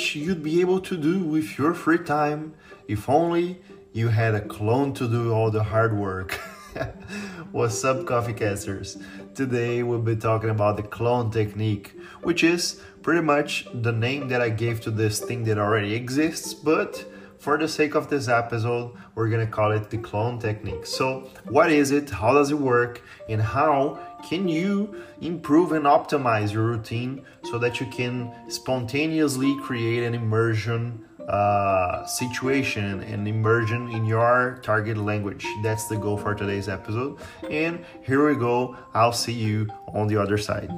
much you'd be able to do with your free time if only you had a clone to do all the hard work. What's up, coffee casters? Today we'll be talking about the clone technique, which is pretty much the name that I gave to this thing that already exists, but for the sake of this episode, we're gonna call it the clone technique. So, what is it? How does it work? And how can you improve and optimize your routine so that you can spontaneously create an immersion uh, situation and immersion in your target language? That's the goal for today's episode. And here we go. I'll see you on the other side.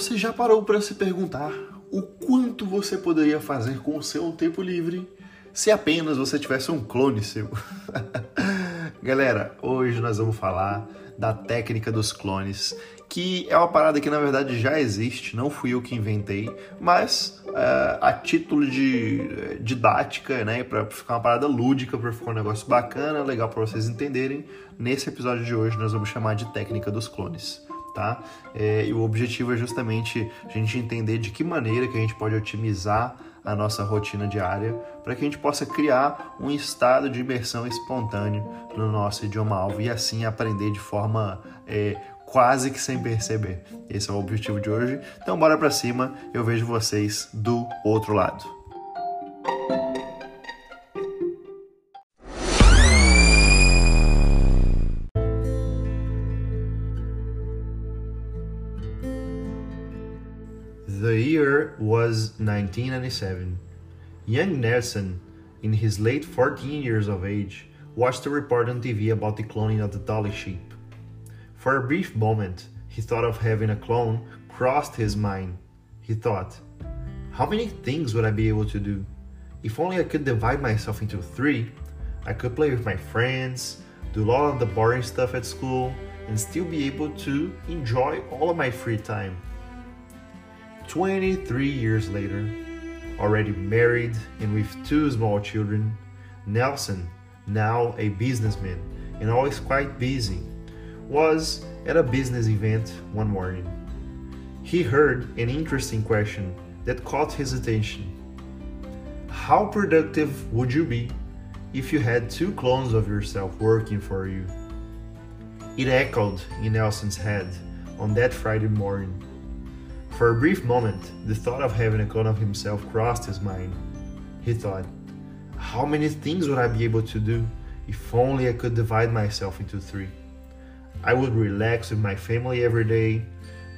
Você já parou para se perguntar o quanto você poderia fazer com o seu tempo livre se apenas você tivesse um clone seu? Galera, hoje nós vamos falar da técnica dos clones, que é uma parada que na verdade já existe, não fui eu que inventei, mas uh, a título de didática, né, para ficar uma parada lúdica, para ficar um negócio bacana, legal para vocês entenderem, nesse episódio de hoje nós vamos chamar de técnica dos clones tá? É, e o objetivo é justamente a gente entender de que maneira que a gente pode otimizar a nossa rotina diária para que a gente possa criar um estado de imersão espontâneo no nosso idioma-alvo e assim aprender de forma é, quase que sem perceber. Esse é o objetivo de hoje. Então bora para cima, eu vejo vocês do outro lado. The year was 1997. Young Nelson, in his late 14 years of age, watched a report on TV about the cloning of the dolly sheep. For a brief moment, he thought of having a clone crossed his mind. He thought, how many things would I be able to do? If only I could divide myself into three, I could play with my friends, do all of the boring stuff at school, and still be able to enjoy all of my free time. 23 years later, already married and with two small children, Nelson, now a businessman and always quite busy, was at a business event one morning. He heard an interesting question that caught his attention. How productive would you be if you had two clones of yourself working for you? It echoed in Nelson's head on that Friday morning for a brief moment, the thought of having a clone of himself crossed his mind. He thought, how many things would I be able to do if only I could divide myself into three? I would relax with my family every day,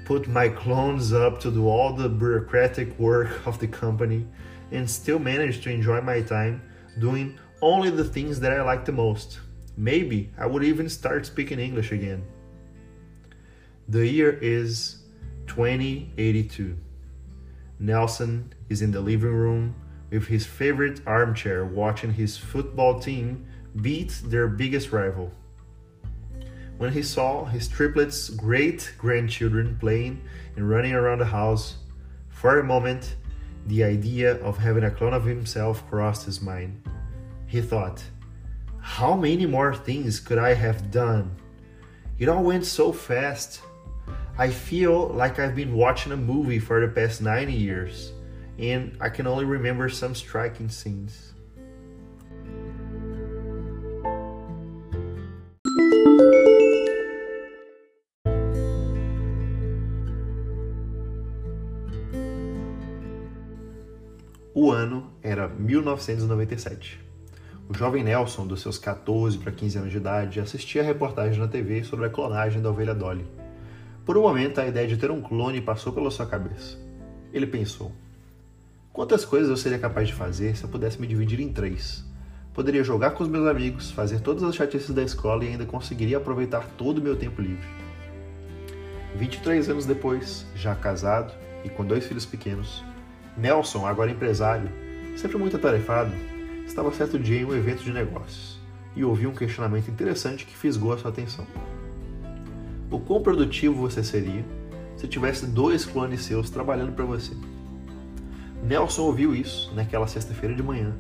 put my clones up to do all the bureaucratic work of the company, and still manage to enjoy my time doing only the things that I like the most. Maybe I would even start speaking English again. The year is 2082. Nelson is in the living room with his favorite armchair watching his football team beat their biggest rival. When he saw his triplets' great grandchildren playing and running around the house, for a moment the idea of having a clone of himself crossed his mind. He thought, How many more things could I have done? It all went so fast. I feel like I've been watching a movie for the past 90 years, and I can only remember some striking scenes. O ano era 1997. O jovem Nelson, dos seus 14 para 15 anos de idade, assistia a reportagem na TV sobre a clonagem da ovelha Dolly por um momento, a ideia de ter um clone passou pela sua cabeça. Ele pensou: quantas coisas eu seria capaz de fazer se eu pudesse me dividir em três? Poderia jogar com os meus amigos, fazer todas as chatices da escola e ainda conseguiria aproveitar todo o meu tempo livre. 23 anos depois, já casado e com dois filhos pequenos, Nelson, agora empresário, sempre muito atarefado, estava certo dia em um evento de negócios e ouviu um questionamento interessante que fisgou a sua atenção o quão produtivo você seria se tivesse dois clones seus trabalhando para você. Nelson ouviu isso naquela sexta-feira de manhã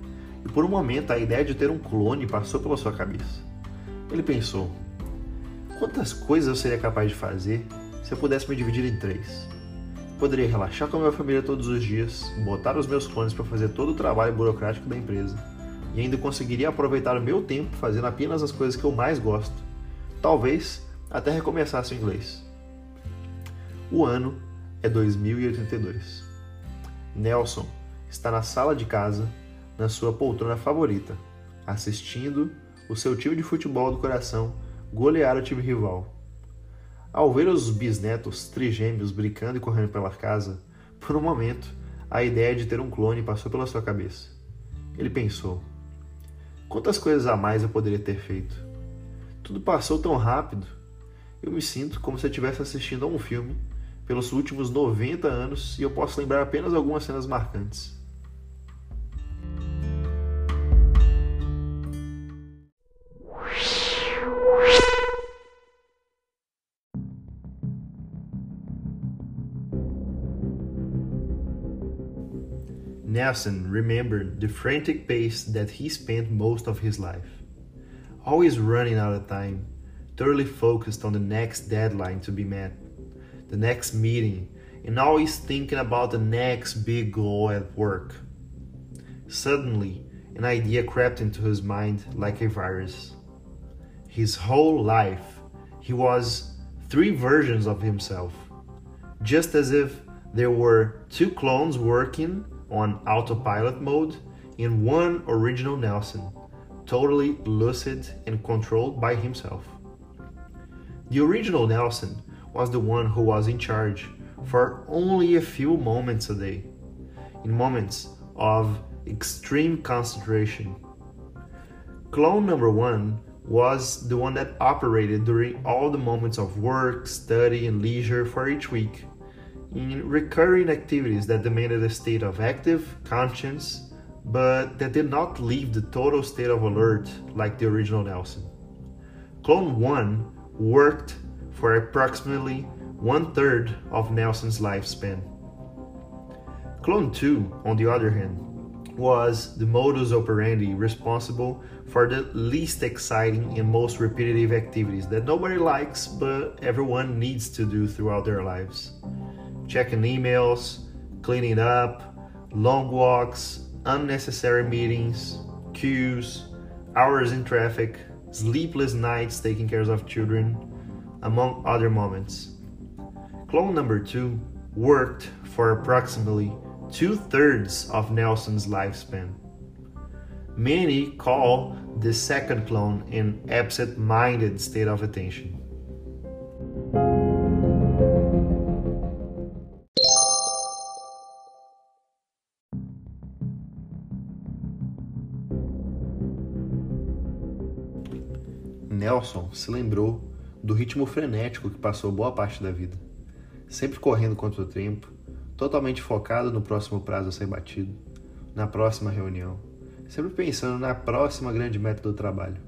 e por um momento a ideia de ter um clone passou pela sua cabeça. Ele pensou: quantas coisas eu seria capaz de fazer se eu pudesse me dividir em três? Poderia relaxar com a minha família todos os dias, botar os meus clones para fazer todo o trabalho burocrático da empresa e ainda conseguiria aproveitar o meu tempo fazendo apenas as coisas que eu mais gosto. Talvez até recomeçasse o inglês. O ano é 2082. Nelson está na sala de casa, na sua poltrona favorita, assistindo o seu time de futebol do coração golear o time rival. Ao ver os bisnetos trigêmeos brincando e correndo pela casa, por um momento, a ideia de ter um clone passou pela sua cabeça. Ele pensou: quantas coisas a mais eu poderia ter feito? Tudo passou tão rápido. Eu me sinto como se eu estivesse assistindo a um filme pelos últimos 90 anos e eu posso lembrar apenas algumas cenas marcantes. Nelson remembered the frantic pace that he spent most of his life. Always running out of time, thoroughly focused on the next deadline to be met, the next meeting, and always thinking about the next big goal at work. Suddenly, an idea crept into his mind like a virus. His whole life, he was three versions of himself, just as if there were two clones working on autopilot mode in one original Nelson, totally lucid and controlled by himself. The original Nelson was the one who was in charge for only a few moments a day, in moments of extreme concentration. Clone number one was the one that operated during all the moments of work, study, and leisure for each week in recurring activities that demanded a state of active conscience, but that did not leave the total state of alert like the original Nelson. Clone 1 worked for approximately one third of Nelson's lifespan. Clone 2, on the other hand, was the modus operandi responsible for the least exciting and most repetitive activities that nobody likes but everyone needs to do throughout their lives checking emails, cleaning up, long walks, unnecessary meetings, queues, hours in traffic, sleepless nights taking care of children, among other moments. Clone number two worked for approximately two thirds of Nelson's lifespan. Many call the second clone an absent minded state of attention. Nelson se lembrou do ritmo frenético que passou boa parte da vida, sempre correndo contra o tempo, totalmente focado no próximo prazo a ser batido, na próxima reunião, sempre pensando na próxima grande meta do trabalho.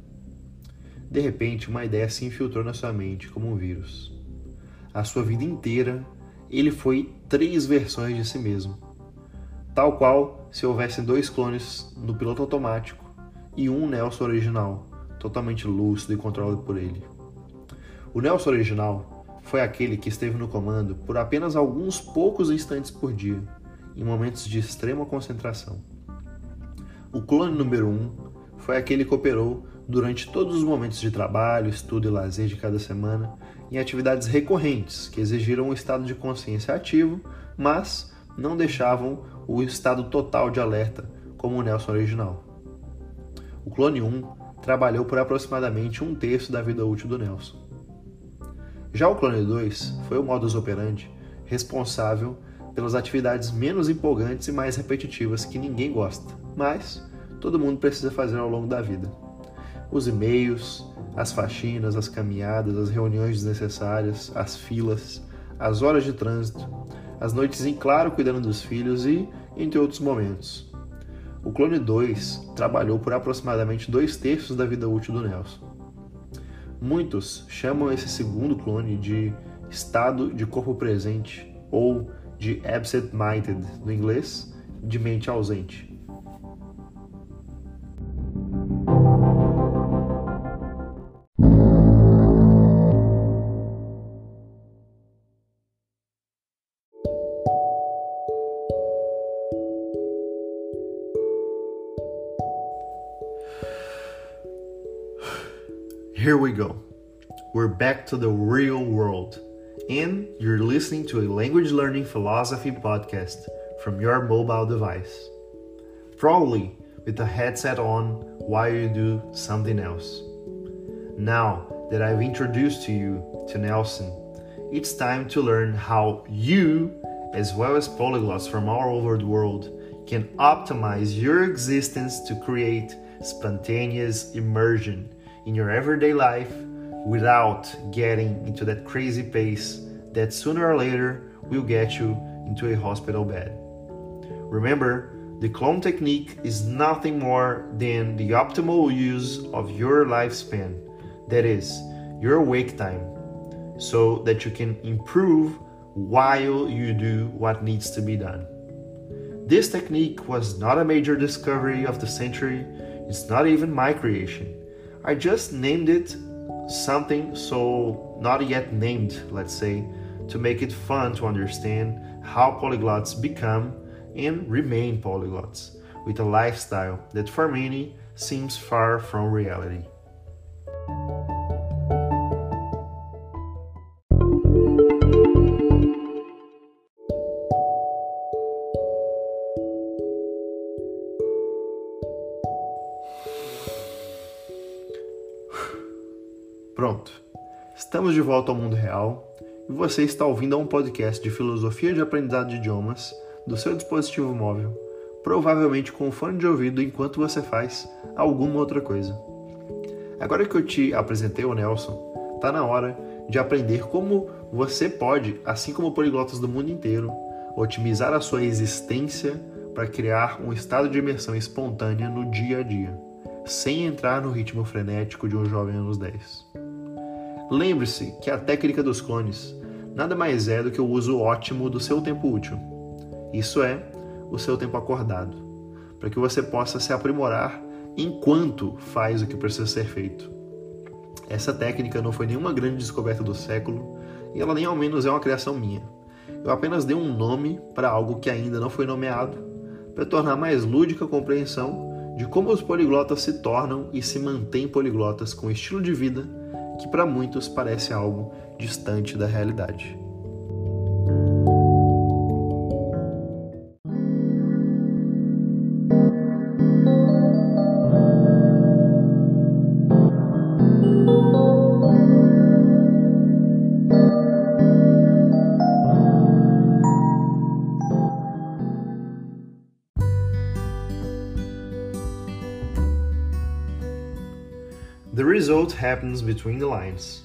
De repente, uma ideia se infiltrou na sua mente como um vírus. A sua vida inteira, ele foi três versões de si mesmo, tal qual se houvessem dois clones no piloto automático e um Nelson original, totalmente lúcido e controlado por ele. O Nelson original foi aquele que esteve no comando por apenas alguns poucos instantes por dia, em momentos de extrema concentração. O clone número 1 um foi aquele que operou durante todos os momentos de trabalho, estudo e lazer de cada semana, em atividades recorrentes que exigiram um estado de consciência ativo, mas não deixavam o estado total de alerta, como o Nelson original. O clone 1 trabalhou por aproximadamente um terço da vida útil do Nelson. Já o Clone 2 foi o modus operandi responsável pelas atividades menos empolgantes e mais repetitivas que ninguém gosta, mas todo mundo precisa fazer ao longo da vida. Os e-mails, as faxinas, as caminhadas, as reuniões desnecessárias, as filas, as horas de trânsito, as noites em claro cuidando dos filhos e entre outros momentos. O clone 2 trabalhou por aproximadamente dois terços da vida útil do Nelson. Muitos chamam esse segundo clone de estado de corpo presente ou de absent-minded no inglês, de mente ausente. Here we go. We're back to the real world, and you're listening to a language learning philosophy podcast from your mobile device. Probably with a headset on while you do something else. Now that I've introduced to you to Nelson, it's time to learn how you, as well as polyglots from all over the world, can optimize your existence to create spontaneous immersion in your everyday life without getting into that crazy pace that sooner or later will get you into a hospital bed. Remember, the clone technique is nothing more than the optimal use of your lifespan, that is, your wake time, so that you can improve while you do what needs to be done. This technique was not a major discovery of the century, it's not even my creation. I just named it something so not yet named, let's say, to make it fun to understand how polyglots become and remain polyglots with a lifestyle that for many seems far from reality. Pronto, estamos de volta ao mundo real e você está ouvindo um podcast de filosofia de aprendizado de idiomas do seu dispositivo móvel, provavelmente com fone de ouvido enquanto você faz alguma outra coisa. Agora que eu te apresentei o Nelson, tá na hora de aprender como você pode, assim como poliglotas do mundo inteiro, otimizar a sua existência para criar um estado de imersão espontânea no dia a dia, sem entrar no ritmo frenético de um jovem anos 10. Lembre-se que a técnica dos clones nada mais é do que o uso ótimo do seu tempo útil. Isso é, o seu tempo acordado, para que você possa se aprimorar enquanto faz o que precisa ser feito. Essa técnica não foi nenhuma grande descoberta do século e ela nem ao menos é uma criação minha. Eu apenas dei um nome para algo que ainda não foi nomeado, para tornar mais lúdica a compreensão de como os poliglotas se tornam e se mantêm poliglotas com estilo de vida que para muitos parece algo distante da realidade. Result happens between the lines.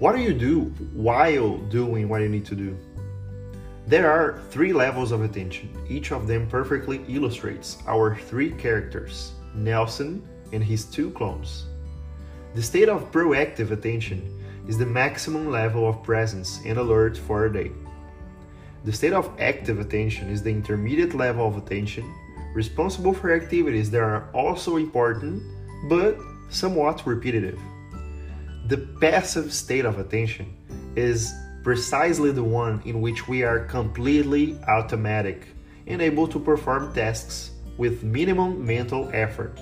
What do you do while doing what you need to do? There are three levels of attention. Each of them perfectly illustrates our three characters Nelson and his two clones. The state of proactive attention is the maximum level of presence and alert for a day. The state of active attention is the intermediate level of attention, responsible for activities that are also important but somewhat repetitive. The passive state of attention is precisely the one in which we are completely automatic and able to perform tasks with minimum mental effort.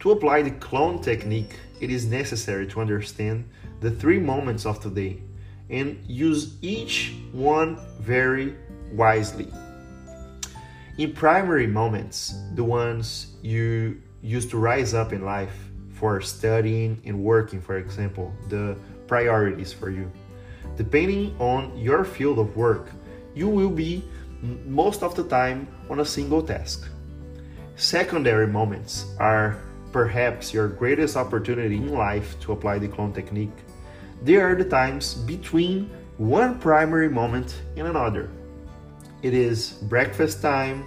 To apply the clone technique, it is necessary to understand the three moments of the day and use each one very wisely. In primary moments, the ones you use to rise up in life, for studying and working, for example, the priorities for you. Depending on your field of work, you will be most of the time on a single task. Secondary moments are perhaps your greatest opportunity in life to apply the clone technique. They are the times between one primary moment and another. It is breakfast time,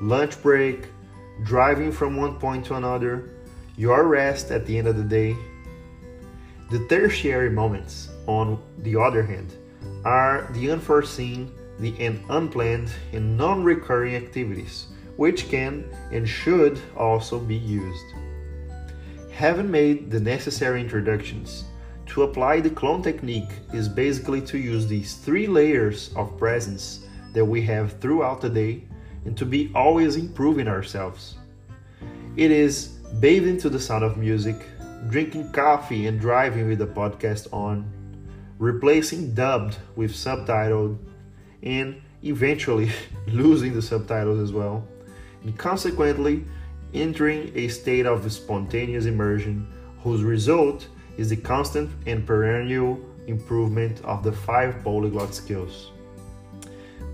lunch break, driving from one point to another, your rest at the end of the day. The tertiary moments, on the other hand, are the unforeseen, the unplanned, and non recurring activities, which can and should also be used. Having made the necessary introductions, to apply the clone technique is basically to use these three layers of presence that we have throughout the day and to be always improving ourselves. It is bathed to the sound of music, drinking coffee and driving with the podcast on, replacing dubbed with subtitled, and eventually losing the subtitles as well, and consequently entering a state of spontaneous immersion whose result is the constant and perennial improvement of the five polyglot skills.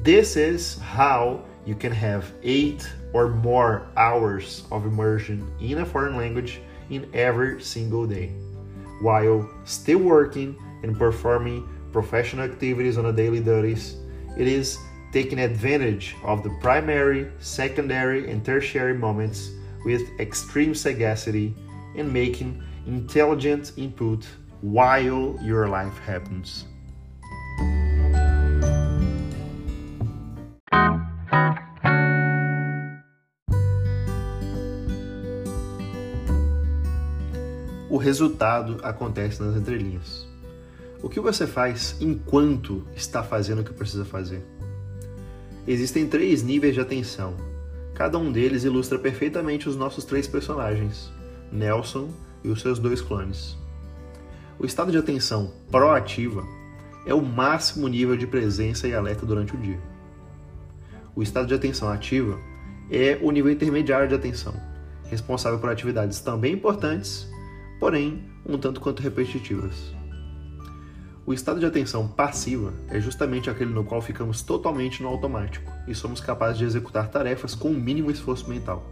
This is how you can have eight or more hours of immersion in a foreign language in every single day, while still working and performing professional activities on a daily duties. It is taking advantage of the primary, secondary, and tertiary moments with extreme sagacity and making intelligent input while your life happens. Resultado acontece nas entrelinhas. O que você faz enquanto está fazendo o que precisa fazer? Existem três níveis de atenção. Cada um deles ilustra perfeitamente os nossos três personagens, Nelson e os seus dois clones. O estado de atenção proativa é o máximo nível de presença e alerta durante o dia. O estado de atenção ativa é o nível intermediário de atenção, responsável por atividades também importantes, porém um tanto quanto repetitivas. O estado de atenção passiva é justamente aquele no qual ficamos totalmente no automático e somos capazes de executar tarefas com o mínimo esforço mental.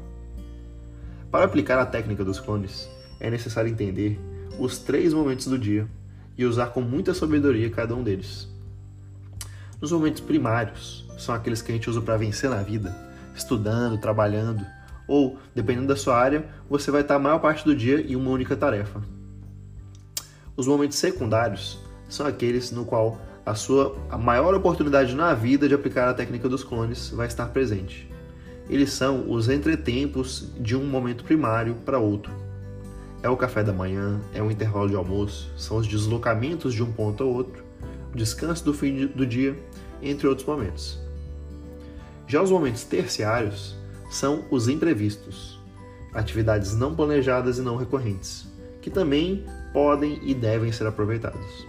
Para aplicar a técnica dos clones, é necessário entender os três momentos do dia e usar com muita sabedoria cada um deles. Nos momentos primários, são aqueles que a gente usa para vencer na vida, estudando, trabalhando, ou, dependendo da sua área, você vai estar a maior parte do dia em uma única tarefa. Os momentos secundários são aqueles no qual a sua a maior oportunidade na vida de aplicar a técnica dos clones vai estar presente. Eles são os entretempos de um momento primário para outro. É o café da manhã, é o intervalo de almoço, são os deslocamentos de um ponto a outro, o descanso do fim do dia, entre outros momentos. Já os momentos terciários são os imprevistos, atividades não planejadas e não recorrentes, que também podem e devem ser aproveitados.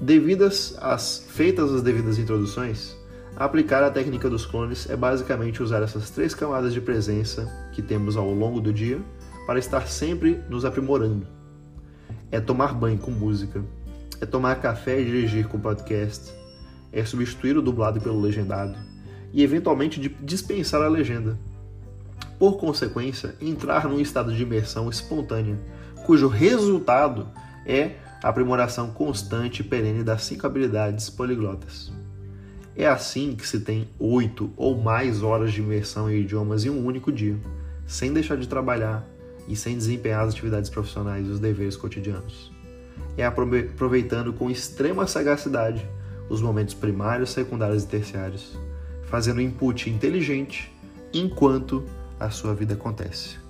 Devidas as feitas as devidas introduções, aplicar a técnica dos clones é basicamente usar essas três camadas de presença que temos ao longo do dia para estar sempre nos aprimorando. É tomar banho com música, é tomar café e dirigir com podcast, é substituir o dublado pelo legendado e eventualmente dispensar a legenda. Por consequência, entrar num estado de imersão espontânea, cujo resultado é a aprimoração constante e perene das cinco habilidades poliglotas. É assim que se tem oito ou mais horas de imersão em idiomas em um único dia, sem deixar de trabalhar e sem desempenhar as atividades profissionais e os deveres cotidianos. É aproveitando com extrema sagacidade os momentos primários, secundários e terciários, fazendo input inteligente enquanto a sua vida acontece.